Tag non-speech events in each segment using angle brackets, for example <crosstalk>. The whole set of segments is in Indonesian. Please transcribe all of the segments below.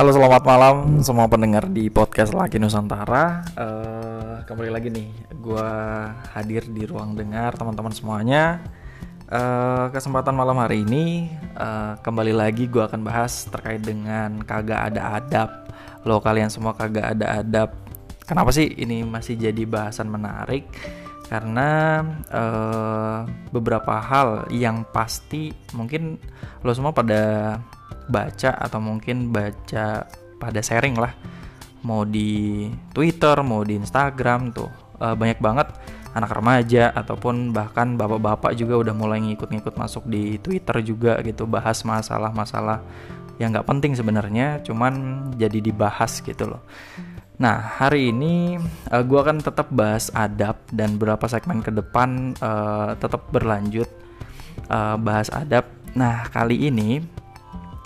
Halo selamat malam semua pendengar di podcast Laki Nusantara. Uh, Kembali lagi nih gue hadir di ruang dengar teman-teman semuanya. Uh, Kesempatan malam hari ini uh, kembali lagi gue akan bahas terkait dengan kagak ada adab. Lo kalian semua kagak ada adab. Kenapa sih ini masih jadi bahasan menarik? Karena uh, beberapa hal yang pasti mungkin lo semua pada baca atau mungkin baca pada sharing lah mau di Twitter mau di Instagram tuh uh, banyak banget anak remaja ataupun bahkan bapak-bapak juga udah mulai ngikut-ngikut masuk di Twitter juga gitu bahas masalah-masalah yang nggak penting sebenarnya cuman jadi dibahas gitu loh Nah, hari ini uh, eh, gue akan tetap bahas adab dan beberapa segmen ke depan uh, tetap berlanjut uh, bahas adab. Nah, kali ini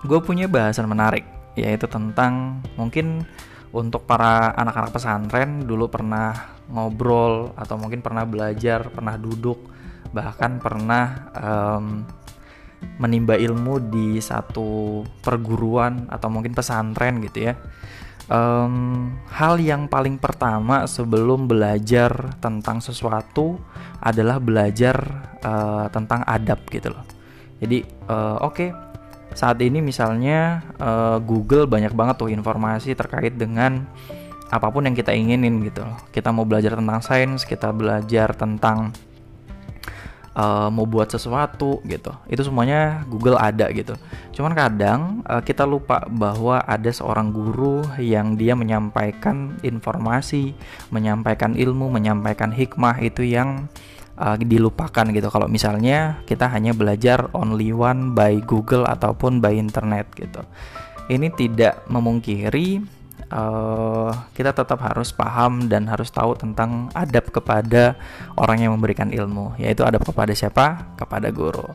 gue punya bahasan menarik yaitu tentang mungkin untuk para anak-anak pesantren dulu pernah ngobrol atau mungkin pernah belajar, pernah duduk, bahkan pernah um, menimba ilmu di satu perguruan atau mungkin pesantren gitu ya. Um, hal yang paling pertama sebelum belajar tentang sesuatu adalah belajar uh, tentang adab gitu loh. Jadi uh, oke okay, saat ini misalnya uh, Google banyak banget tuh informasi terkait dengan apa pun yang kita inginin gitu Kita mau belajar tentang sains, kita belajar tentang uh, mau buat sesuatu gitu. Itu semuanya Google ada gitu. Cuman kadang uh, kita lupa bahwa ada seorang guru yang dia menyampaikan informasi, menyampaikan ilmu, menyampaikan hikmah itu yang uh, dilupakan gitu kalau misalnya kita hanya belajar only one by Google ataupun by internet gitu. Ini tidak memungkiri uh, kita tetap harus paham dan harus tahu tentang adab kepada orang yang memberikan ilmu, yaitu adab kepada siapa? Kepada guru.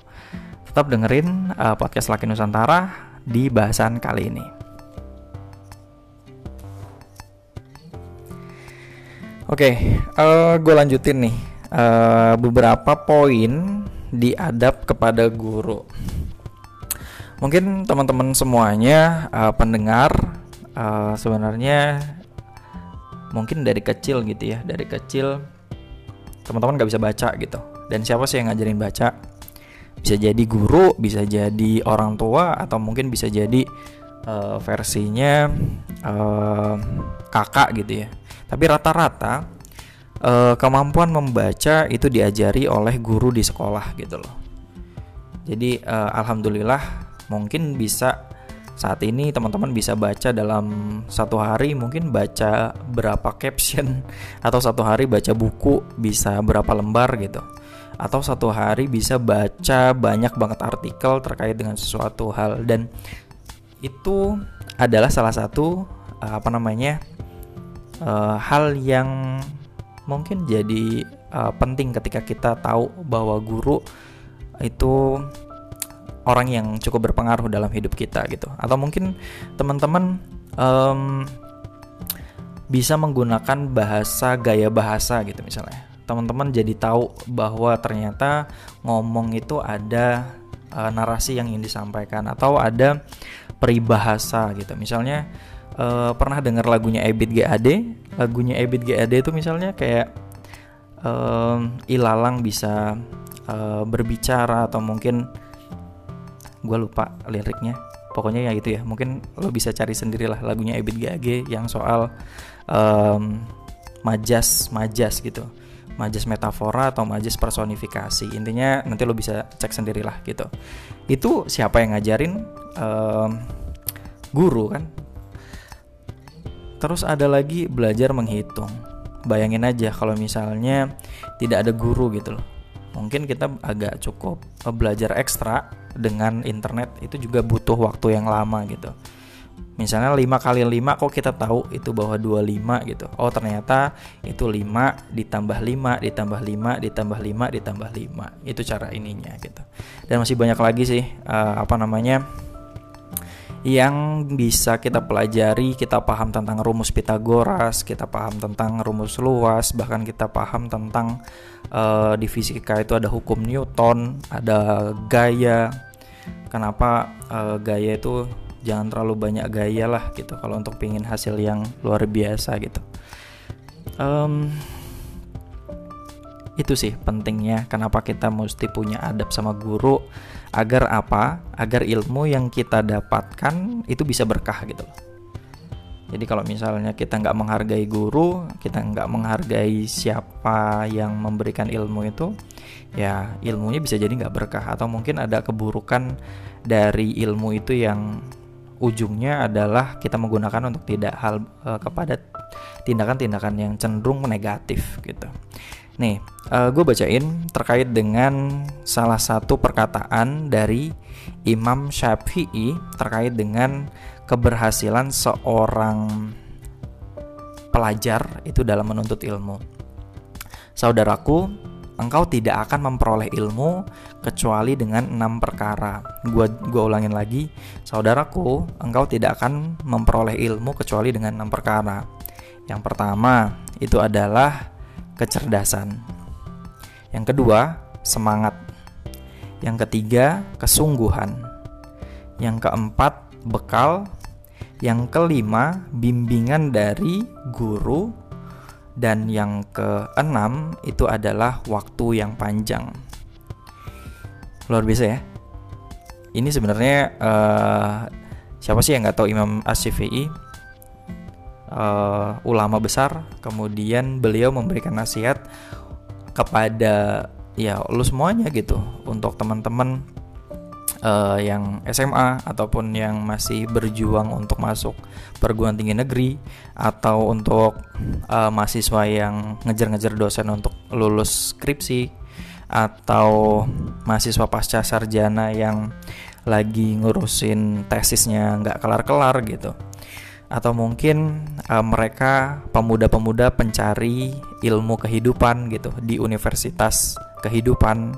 Tetap dengerin uh, podcast Laki Nusantara di bahasan kali ini. Oke, okay, uh, gue lanjutin nih uh, beberapa poin diadap kepada guru. Mungkin teman-teman semuanya uh, pendengar uh, sebenarnya mungkin dari kecil gitu ya, dari kecil teman-teman nggak bisa baca gitu. Dan siapa sih yang ngajarin baca? Bisa jadi guru, bisa jadi orang tua, atau mungkin bisa jadi uh, versinya uh, kakak gitu ya. Tapi rata-rata uh, kemampuan membaca itu diajari oleh guru di sekolah gitu loh. Jadi uh, alhamdulillah mungkin bisa saat ini teman-teman bisa baca dalam satu hari mungkin baca berapa caption <laughs> atau satu hari baca buku bisa berapa lembar gitu atau satu hari bisa baca banyak banget artikel terkait dengan sesuatu hal dan itu adalah salah satu apa namanya hal yang mungkin jadi uh, penting ketika kita tahu bahwa guru itu orang yang cukup berpengaruh dalam hidup kita gitu. Atau mungkin teman-teman um, bisa menggunakan bahasa gaya bahasa gitu misalnya. Teman-teman jadi tahu bahwa ternyata ngomong itu ada uh, narasi yang ingin disampaikan atau ada peribahasa gitu. Misalnya uh, pernah dengar lagunya Ebit GAD lagunya Ebit GAD itu misalnya kayak um, ilalang bisa uh, berbicara atau mungkin gue lupa liriknya. Pokoknya ya itu ya. Mungkin lo bisa cari sendirilah lagunya Ebit GAG yang soal um, majas majas gitu. Majas metafora atau majas personifikasi. Intinya nanti lo bisa cek sendirilah gitu. Itu siapa yang ngajarin um, guru kan Terus ada lagi belajar menghitung. Bayangin aja kalau misalnya tidak ada guru gitu loh. Mungkin kita agak cukup eh, belajar ekstra dengan internet itu juga butuh waktu yang lama gitu. Misalnya 5 kali 5 kok kita tahu itu bahwa 25 gitu. Oh ternyata itu 5 ditambah 5 ditambah 5 ditambah 5 ditambah 5. Itu cara ininya gitu. Dan masih banyak lagi sih uh, apa namanya yang bisa kita pelajari, kita paham tentang rumus Pitagoras, kita paham tentang rumus luas, bahkan kita paham tentang uh, di fisika itu ada hukum Newton, ada gaya. Kenapa uh, gaya itu jangan terlalu banyak gaya lah gitu kalau untuk pingin hasil yang luar biasa gitu um, itu sih pentingnya kenapa kita mesti punya adab sama guru agar apa? Agar ilmu yang kita dapatkan itu bisa berkah gitu loh. Jadi kalau misalnya kita nggak menghargai guru, kita nggak menghargai siapa yang memberikan ilmu itu, ya ilmunya bisa jadi nggak berkah. Atau mungkin ada keburukan dari ilmu itu yang ujungnya adalah kita menggunakan untuk tidak hal uh, kepada tindakan-tindakan yang cenderung negatif gitu. Nih, uh, gue bacain terkait dengan salah satu perkataan dari Imam Syafi'i terkait dengan keberhasilan seorang pelajar itu dalam menuntut ilmu. Saudaraku, engkau tidak akan memperoleh ilmu kecuali dengan enam perkara. Gua gua ulangin lagi, saudaraku, engkau tidak akan memperoleh ilmu kecuali dengan enam perkara. Yang pertama itu adalah kecerdasan. Yang kedua, semangat. Yang ketiga, kesungguhan. Yang keempat, bekal yang kelima, bimbingan dari guru. Dan yang keenam itu adalah waktu yang panjang. Luar biasa ya. Ini sebenarnya uh, siapa sih yang nggak tahu Imam Asy-Syafi'i? Uh, ulama besar. Kemudian beliau memberikan nasihat kepada ya lu semuanya gitu untuk teman-teman uh, yang SMA ataupun yang masih berjuang untuk masuk perguruan tinggi negeri atau untuk uh, mahasiswa yang ngejar-ngejar dosen untuk lulus skripsi atau mahasiswa pasca sarjana yang lagi ngurusin tesisnya nggak kelar-kelar gitu atau mungkin uh, mereka pemuda-pemuda pencari ilmu kehidupan gitu di universitas kehidupan.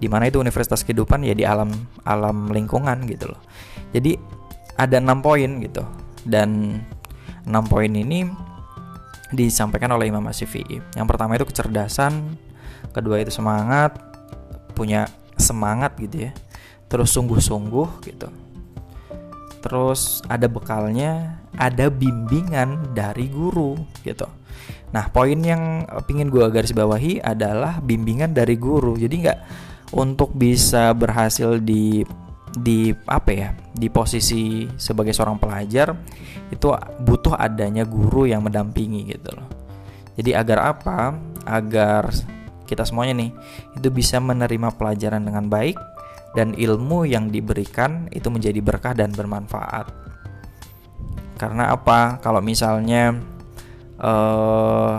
Di mana itu universitas kehidupan? Ya di alam alam lingkungan gitu loh. Jadi ada enam poin gitu. Dan enam poin ini disampaikan oleh Imam Asyifi yang pertama itu kecerdasan kedua itu semangat punya semangat gitu ya. Terus sungguh-sungguh gitu terus ada bekalnya ada bimbingan dari guru gitu. Nah poin yang pingin gue garis bawahi adalah bimbingan dari guru. Jadi nggak untuk bisa berhasil di di apa ya di posisi sebagai seorang pelajar itu butuh adanya guru yang mendampingi gitu loh. Jadi agar apa? Agar kita semuanya nih itu bisa menerima pelajaran dengan baik dan ilmu yang diberikan itu menjadi berkah dan bermanfaat. Karena apa? Kalau misalnya uh,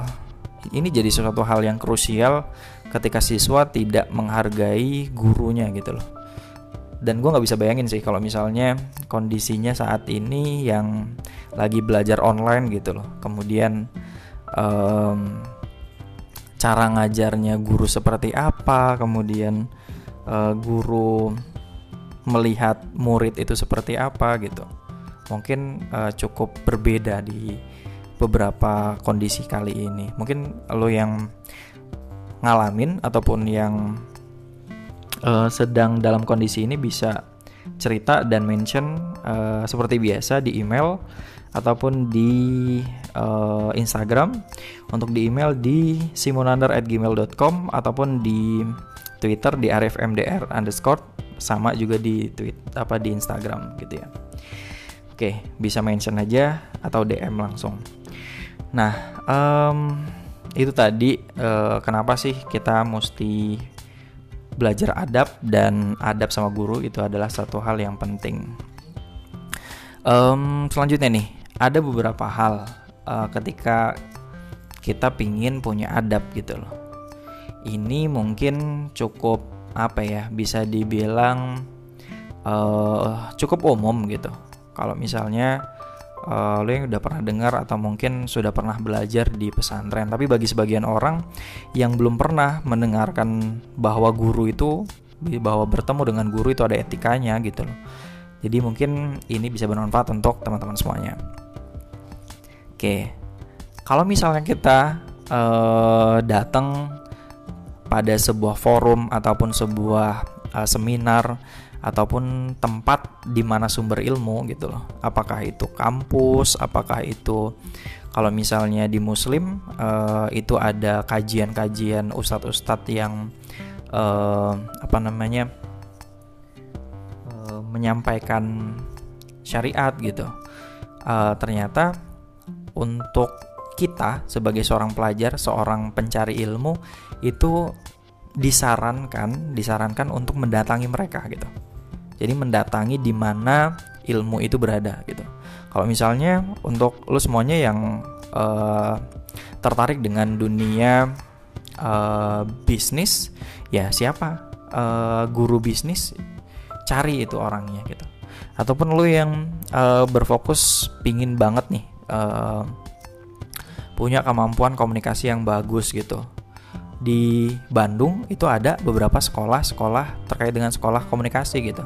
ini jadi sesuatu hal yang krusial ketika siswa tidak menghargai gurunya gitu loh. Dan gue nggak bisa bayangin sih kalau misalnya kondisinya saat ini yang lagi belajar online gitu loh. Kemudian um, cara ngajarnya guru seperti apa kemudian uh, guru melihat murid itu seperti apa gitu. Mungkin uh, cukup berbeda di beberapa kondisi kali ini. Mungkin lo yang ngalamin ataupun yang uh, sedang dalam kondisi ini bisa cerita dan mention uh, seperti biasa di email ataupun di uh, Instagram. Untuk di email di simunander@gmail.com ataupun di Twitter di rfmdr underscore sama juga di tweet apa di Instagram gitu ya. Oke, bisa mention aja atau DM langsung. Nah, um, itu tadi uh, kenapa sih kita mesti belajar adab dan adab sama guru itu adalah satu hal yang penting. Um, selanjutnya nih ada beberapa hal uh, ketika kita pingin punya adab gitu loh. Ini mungkin cukup apa ya bisa dibilang uh, cukup umum gitu. Kalau misalnya uh, lo yang udah pernah dengar atau mungkin sudah pernah belajar di pesantren. Tapi bagi sebagian orang yang belum pernah mendengarkan bahwa guru itu bahwa bertemu dengan guru itu ada etikanya gitu loh. Jadi mungkin ini bisa bermanfaat untuk teman-teman semuanya. Oke, kalau misalnya kita uh, datang pada sebuah forum ataupun sebuah uh, seminar ataupun tempat di mana sumber ilmu gitu loh. Apakah itu kampus, apakah itu kalau misalnya di muslim uh, itu ada kajian-kajian ustadz-ustadz yang uh, apa namanya uh, menyampaikan syariat gitu. Uh, ternyata untuk kita sebagai seorang pelajar, seorang pencari ilmu itu disarankan, disarankan untuk mendatangi mereka gitu. Jadi mendatangi di mana ilmu itu berada gitu. Kalau misalnya untuk lu semuanya yang uh, tertarik dengan dunia uh, bisnis, ya siapa uh, guru bisnis? Cari itu orangnya gitu. Ataupun lu yang uh, berfokus pingin banget nih uh, punya kemampuan komunikasi yang bagus gitu di Bandung itu ada beberapa sekolah-sekolah terkait dengan sekolah komunikasi gitu.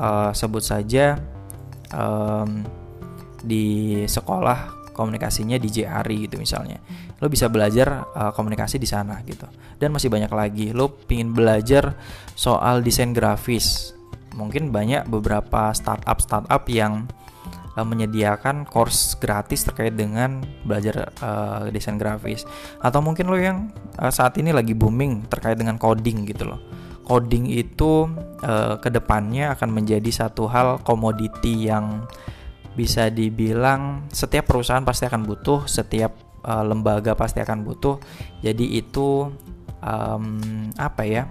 Uh, sebut saja um, di sekolah komunikasinya di JRI gitu misalnya. Lo bisa belajar uh, komunikasi di sana gitu. Dan masih banyak lagi. Lo pingin belajar soal desain grafis. Mungkin banyak beberapa startup startup yang uh, menyediakan course gratis terkait dengan belajar uh, desain grafis atau mungkin lo yang uh, saat ini lagi booming terkait dengan coding gitu loh coding itu uh, ke depannya akan menjadi satu hal komoditi yang bisa dibilang setiap perusahaan pasti akan butuh, setiap uh, lembaga pasti akan butuh. Jadi itu um, apa ya?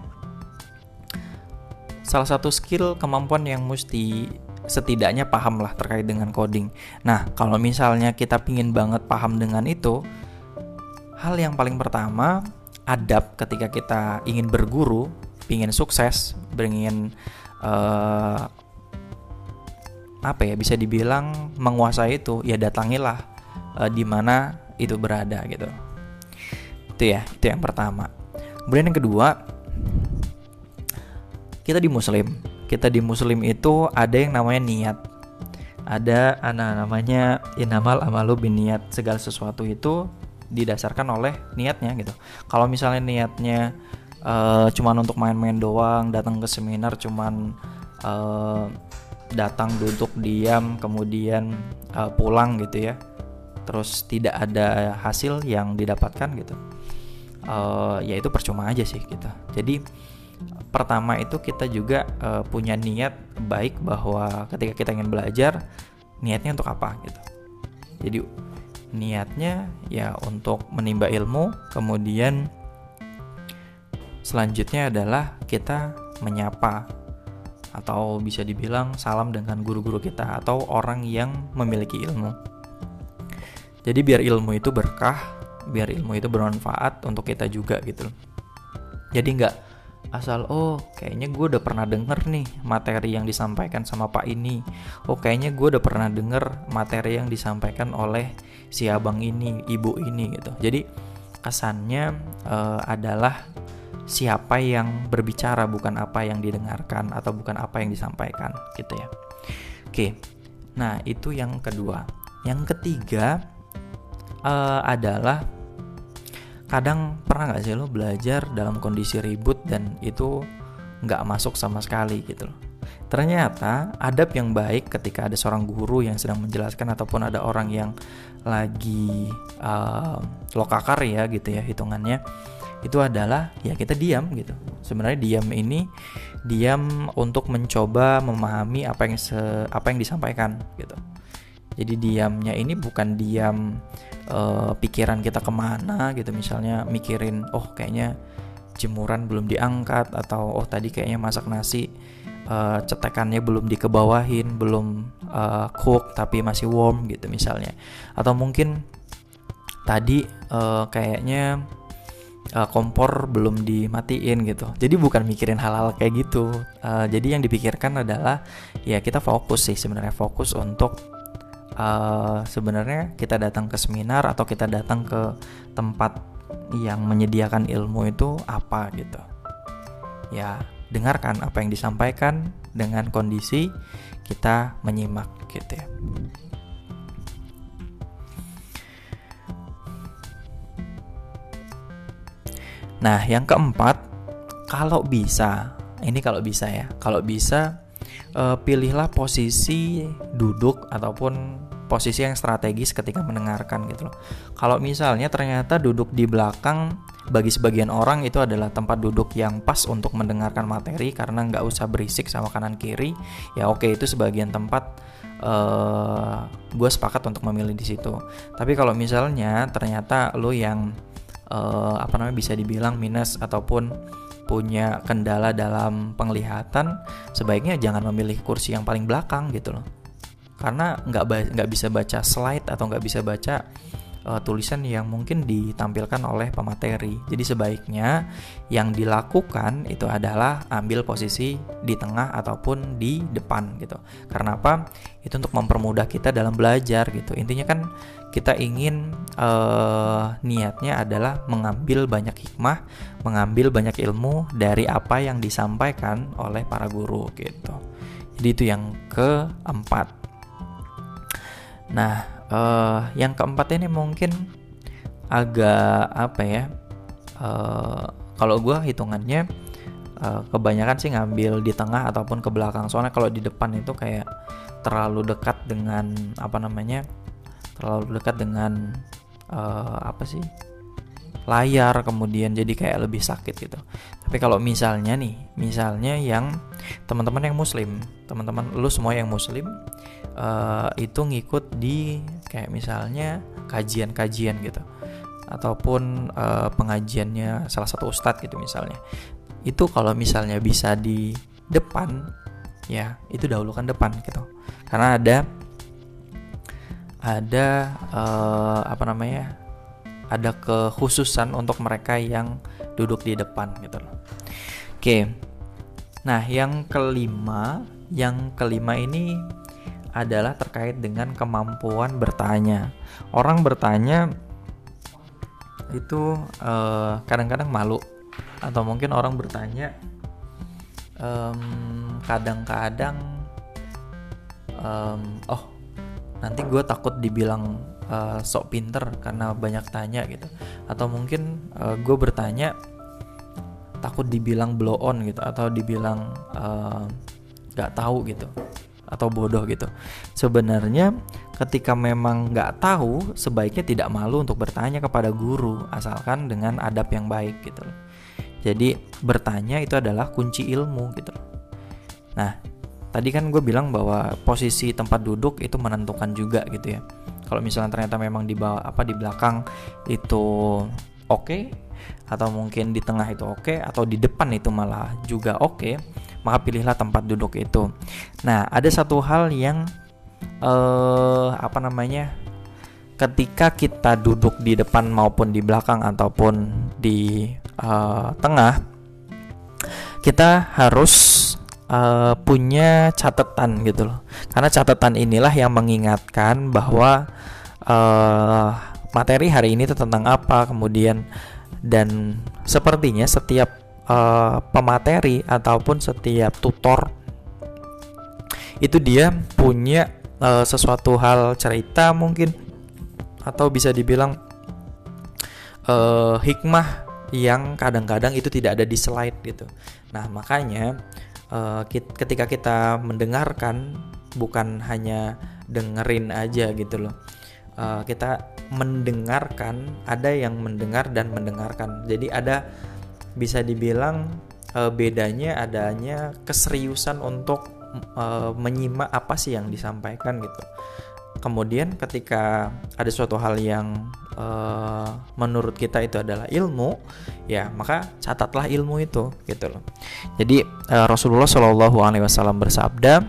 Salah satu skill kemampuan yang mesti setidaknya paham lah terkait dengan coding. Nah, kalau misalnya kita pingin banget paham dengan itu, hal yang paling pertama adab ketika kita ingin berguru pingin sukses, ingin uh, apa ya bisa dibilang menguasai itu, ya datangilah uh, di mana itu berada gitu. Itu ya, itu yang pertama. Kemudian yang kedua, kita di muslim. Kita di muslim itu ada yang namanya niat. Ada anak namanya inamal amalu bin niat. Segala sesuatu itu didasarkan oleh niatnya gitu. Kalau misalnya niatnya uh, cuman untuk main-main doang datang ke seminar cuman uh, datang duduk diam kemudian uh, pulang gitu ya terus tidak ada hasil yang didapatkan gitu uh, ya itu percuma aja sih gitu jadi pertama itu kita juga uh, punya niat baik bahwa ketika kita ingin belajar niatnya untuk apa gitu jadi niatnya ya untuk menimba ilmu kemudian Selanjutnya adalah kita menyapa atau bisa dibilang salam dengan guru-guru kita atau orang yang memiliki ilmu. Jadi biar ilmu itu berkah, biar ilmu itu bermanfaat untuk kita juga gitu. Jadi nggak asal oh kayaknya gue udah pernah denger nih materi yang disampaikan sama pak ini. Oh kayaknya gue udah pernah denger materi yang disampaikan oleh si abang ini ibu ini gitu. Jadi kesannya uh, adalah siapa yang berbicara bukan apa yang didengarkan atau bukan apa yang disampaikan gitu ya. Oke nah itu yang kedua. Yang ketiga uh, adalah kadang pernah nggak sih lo belajar dalam kondisi ribut dan itu nggak masuk sama sekali gitu loh ternyata adab yang baik ketika ada seorang guru yang sedang menjelaskan ataupun ada orang yang lagi uh, lokakar ya gitu ya hitungannya itu adalah ya kita diam gitu. Sebenarnya diam ini diam untuk mencoba memahami apa yang se, apa yang disampaikan gitu. Jadi diamnya ini bukan diam uh, pikiran kita ke mana gitu misalnya mikirin oh kayaknya jemuran belum diangkat atau oh tadi kayaknya masak nasi uh, cetekannya belum dikebawahin belum uh, cook tapi masih warm gitu misalnya atau mungkin tadi uh, kayaknya uh, kompor belum dimatiin gitu. Jadi bukan mikirin hal-hal kayak gitu. Uh, jadi yang dipikirkan adalah ya kita fokus sih sebenarnya fokus untuk uh, sebenarnya kita datang ke seminar atau kita datang ke tempat yang menyediakan ilmu itu apa gitu. Ya dengarkan apa yang disampaikan dengan kondisi kita menyimak gitu ya. Nah, yang keempat, kalau bisa ini kalau bisa ya kalau bisa uh, pilihlah posisi duduk ataupun posisi yang strategis ketika mendengarkan gitu loh. Kalau misalnya ternyata duduk di belakang bagi sebagian orang itu adalah tempat duduk yang pas untuk mendengarkan materi karena nggak usah berisik sama kanan kiri, ya oke itu sebagian tempat uh, gue sepakat untuk memilih di situ. Tapi kalau misalnya ternyata lo yang uh, apa namanya bisa dibilang minus ataupun punya kendala dalam penglihatan, sebaiknya jangan memilih kursi yang paling belakang gitu loh. Karena nggak nggak bisa baca slide atau nggak bisa baca uh, tulisan yang mungkin ditampilkan oleh pemateri. Jadi sebaiknya yang dilakukan itu adalah ambil posisi di tengah ataupun di depan gitu. Karena apa? Itu untuk mempermudah kita dalam belajar gitu. Intinya kan kita ingin uh, niatnya adalah mengambil banyak hikmah, mengambil banyak ilmu dari apa yang disampaikan oleh para guru gitu. Jadi itu yang keempat. Nah, uh, yang keempat ini mungkin agak apa ya? Uh, kalau gue hitungannya uh, kebanyakan sih ngambil di tengah ataupun ke belakang. Soalnya kalau di depan itu kayak terlalu dekat dengan apa namanya? terlalu dekat dengan uh, apa sih layar kemudian jadi kayak lebih sakit gitu. Tapi kalau misalnya nih misalnya yang teman-teman yang muslim teman-teman lu semua yang muslim uh, itu ngikut di kayak misalnya kajian-kajian gitu. Ataupun uh, pengajiannya salah satu ustadz gitu misalnya. Itu kalau misalnya bisa di depan ya itu dahulukan depan gitu. Karena ada ada uh, apa namanya ada kekhususan untuk mereka yang duduk di depan gitu loh. Oke. Nah, yang kelima, yang kelima ini adalah terkait dengan kemampuan bertanya. Orang bertanya itu eh, kadang-kadang malu atau mungkin orang bertanya kadang-kadang um, oh nanti gue takut dibilang uh, sok pinter karena banyak tanya gitu. Atau mungkin uh, eh, gue bertanya takut dibilang blow on gitu atau dibilang uh, gak tahu gitu atau bodoh gitu. Sebenarnya ketika memang nggak tahu sebaiknya tidak malu untuk bertanya kepada guru asalkan dengan adab yang baik gitu. Jadi bertanya itu adalah kunci ilmu gitu. Nah tadi kan gue bilang bahwa posisi tempat duduk itu menentukan juga gitu ya kalau misalnya ternyata memang di bawah apa di belakang itu oke okay, atau mungkin di tengah itu oke okay, atau di depan itu malah juga oke okay, maka pilihlah tempat duduk itu nah ada satu hal yang uh, apa namanya ketika kita duduk di depan maupun di belakang ataupun di uh, tengah kita harus uh, punya catatan gitu loh. Karena catatan inilah yang mengingatkan bahwa uh, materi hari ini itu tentang apa, kemudian dan sepertinya setiap uh, pemateri ataupun setiap tutor itu dia punya uh, sesuatu hal cerita mungkin atau bisa dibilang uh, hikmah yang kadang-kadang itu tidak ada di slide gitu. Nah, makanya uh, ketika kita mendengarkan bukan hanya dengerin aja gitu loh uh, kita mendengarkan ada yang mendengar dan mendengarkan. Jadi ada bisa dibilang uh, bedanya adanya keseriusan untuk uh, menyimak apa sih yang disampaikan gitu. Kemudian ketika ada suatu hal yang uh, menurut kita itu adalah ilmu ya maka catatlah ilmu itu gitu loh. Jadi uh, Rasulullah Shallallahu Alaihi Wasallam bersabda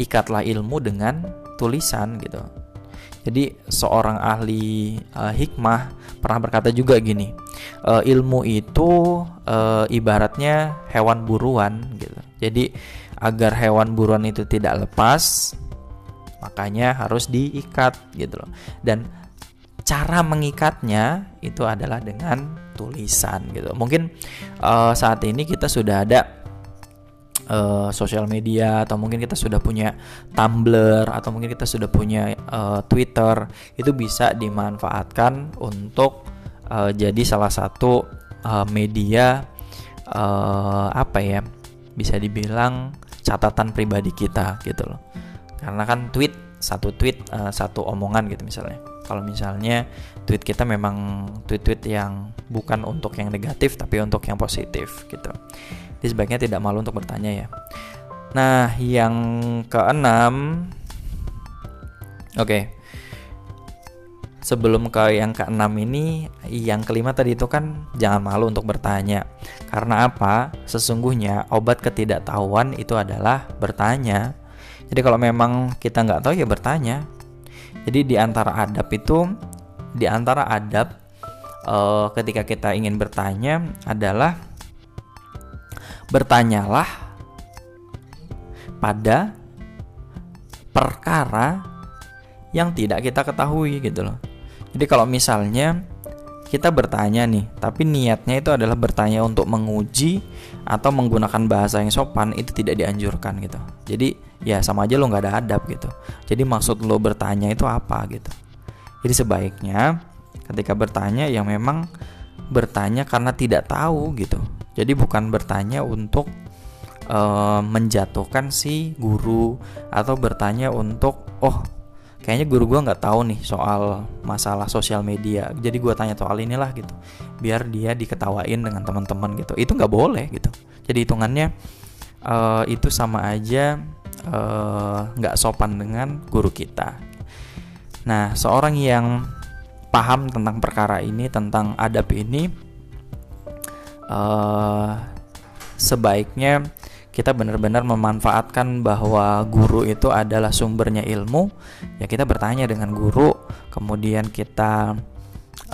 ikatlah ilmu dengan tulisan gitu jadi seorang ahli uh, hikmah pernah berkata juga gini uh, ilmu itu uh, ibaratnya hewan buruan gitu. Jadi agar hewan buruan itu tidak lepas makanya harus diikat gitu loh. Dan cara mengikatnya itu adalah dengan tulisan gitu. Mungkin uh, saat ini kita sudah ada uh, sosial media atau mungkin kita sudah punya Tumblr atau mungkin kita sudah punya uh, Twitter itu bisa dimanfaatkan untuk uh, jadi salah satu uh, media uh, apa ya bisa dibilang catatan pribadi kita gitu loh. Karena kan tweet satu tweet uh, satu omongan gitu misalnya. Kalau misalnya tweet kita memang tweet-tweet yang bukan untuk yang negatif tapi untuk yang positif gitu jadi sebaiknya tidak malu untuk bertanya ya nah yang keenam oke okay. sebelum ke yang keenam ini yang kelima tadi itu kan jangan malu untuk bertanya karena apa sesungguhnya obat ketidaktahuan itu adalah bertanya jadi kalau memang kita nggak tahu ya bertanya. Jadi di antara adab itu, di antara adab uh, ketika kita ingin bertanya adalah bertanyalah pada perkara yang tidak kita ketahui gitu loh. Jadi kalau misalnya kita bertanya nih, tapi niatnya itu adalah bertanya untuk menguji atau menggunakan bahasa yang sopan itu tidak dianjurkan gitu. Jadi ya sama aja lo nggak ada adab gitu. Jadi maksud lo bertanya itu apa gitu. Jadi sebaiknya ketika bertanya yang memang bertanya karena tidak tahu gitu. Jadi bukan bertanya untuk uh, menjatuhkan si guru atau bertanya untuk oh kayaknya guru gue nggak tahu nih soal masalah sosial media. Jadi gue tanya soal inilah gitu. Biar dia diketawain dengan teman-teman gitu. Itu nggak boleh gitu. Jadi hitungannya uh, itu sama aja eh, nggak uh, sopan dengan guru kita. Nah seorang yang paham tentang perkara ini tentang adab ini uh, sebaiknya kita benar-benar memanfaatkan bahwa guru itu adalah sumbernya ilmu, ya kita bertanya dengan guru, kemudian kita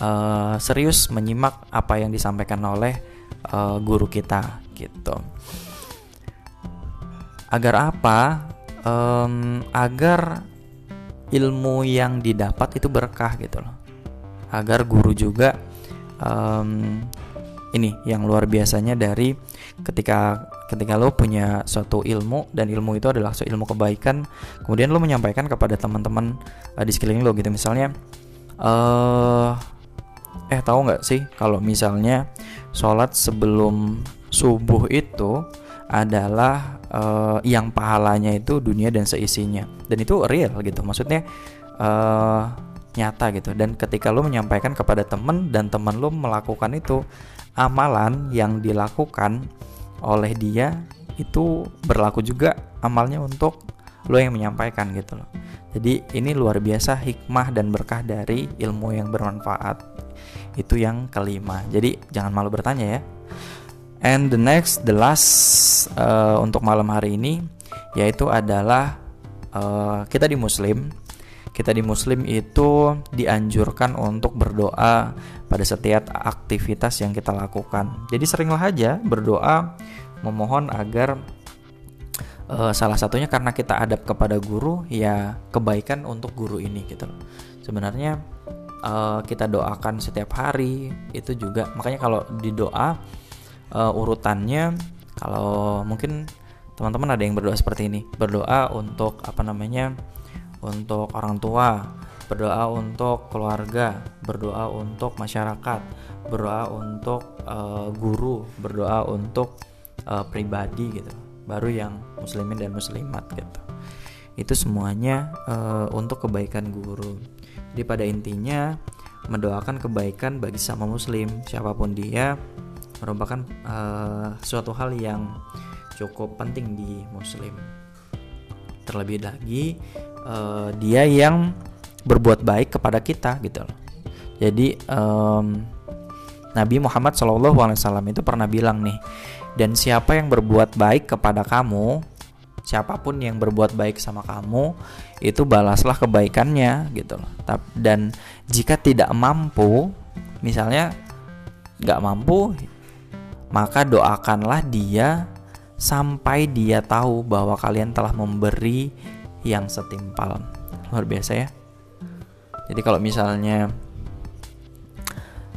uh, serius menyimak apa yang disampaikan oleh uh, guru kita, gitu. Agar apa? Um, agar ilmu yang didapat itu berkah gitu loh. Agar guru juga um, ini yang luar biasanya dari ketika ketika lo punya suatu ilmu dan ilmu itu adalah suatu ilmu kebaikan kemudian lo menyampaikan kepada teman-teman uh, di sekeliling lo gitu. Misalnya uh, eh tahu nggak sih kalau misalnya sholat sebelum subuh itu adalah uh, yang pahalanya itu dunia dan seisinya? Dan itu real gitu maksudnya uh, nyata gitu. Dan ketika lo menyampaikan kepada teman dan teman lo melakukan itu amalan yang dilakukan oleh dia itu berlaku juga amalnya untuk lo yang menyampaikan gitu loh. Jadi ini luar biasa hikmah dan berkah dari ilmu yang bermanfaat. Itu yang kelima. Jadi jangan malu bertanya ya. And the next, the last uh, untuk malam hari ini yaitu adalah uh, kita di Muslim. Kita di Muslim itu dianjurkan untuk berdoa pada setiap aktivitas yang kita lakukan. Jadi seringlah aja berdoa memohon agar uh, salah satunya karena kita adab kepada guru ya kebaikan untuk guru ini gitu Sebenarnya uh, kita doakan setiap hari itu juga. Makanya kalau di doa uh, urutannya kalau mungkin teman-teman ada yang berdoa seperti ini. Berdoa untuk apa namanya untuk orang tua berdoa untuk keluarga, berdoa untuk masyarakat, berdoa untuk uh, guru, berdoa untuk uh, pribadi gitu, baru yang muslimin dan muslimat gitu. Itu semuanya uh, untuk kebaikan guru. Jadi pada intinya mendoakan kebaikan bagi sama muslim siapa pun dia merupakan uh, suatu hal yang cukup penting di muslim. Terlebih lagi uh, dia yang berbuat baik kepada kita gitu loh. Jadi um, Nabi Muhammad SAW itu pernah bilang nih, dan siapa yang berbuat baik kepada kamu, siapa pun yang berbuat baik sama kamu, itu balaslah kebaikannya gitu loh. Dan jika tidak mampu, misalnya nggak mampu, maka doakanlah dia sampai dia tahu bahwa kalian telah memberi yang setimpal. Luar biasa ya. Jadi kalau misalnya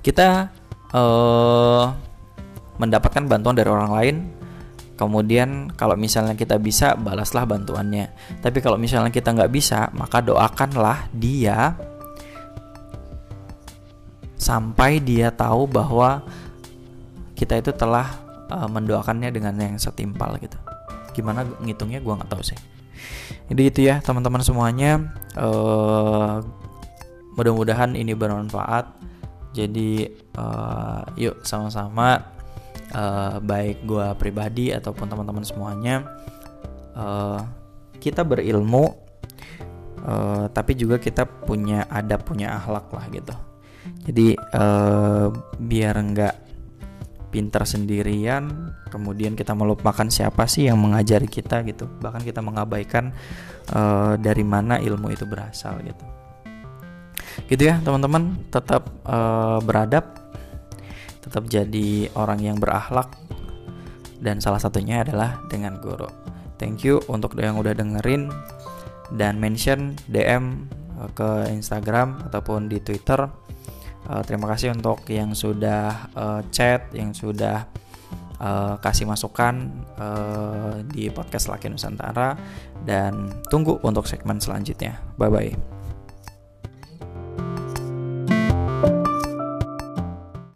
kita uh, mendapatkan bantuan dari orang lain, kemudian kalau misalnya kita bisa balaslah bantuannya. Tapi kalau misalnya kita nggak bisa, maka doakanlah dia sampai dia tahu bahwa kita itu telah uh, mendoakannya dengan yang setimpal gitu gimana ngitungnya gue nggak tahu sih jadi itu ya teman-teman semuanya. Uh, mudah-mudahan ini bermanfaat. Jadi uh, yuk sama-sama uh, baik gue pribadi ataupun teman-teman semuanya uh, kita berilmu uh, tapi juga kita punya adab punya akhlak lah gitu. Jadi uh, biar nggak pintar sendirian kemudian kita melupakan siapa sih yang mengajari kita gitu. Bahkan kita mengabaikan uh, dari mana ilmu itu berasal gitu. Gitu ya teman-teman. Tetap uh, beradab tetap jadi orang yang berakhlak dan salah satunya adalah dengan guru. Thank you untuk yang udah dengerin dan mention DM ke Instagram ataupun di Twitter uh, terima kasih untuk yang sudah uh, chat yang sudah uh, kasih masukan uh, di podcast Laki Nusantara. Dan tunggu untuk segmen selanjutnya. Bye bye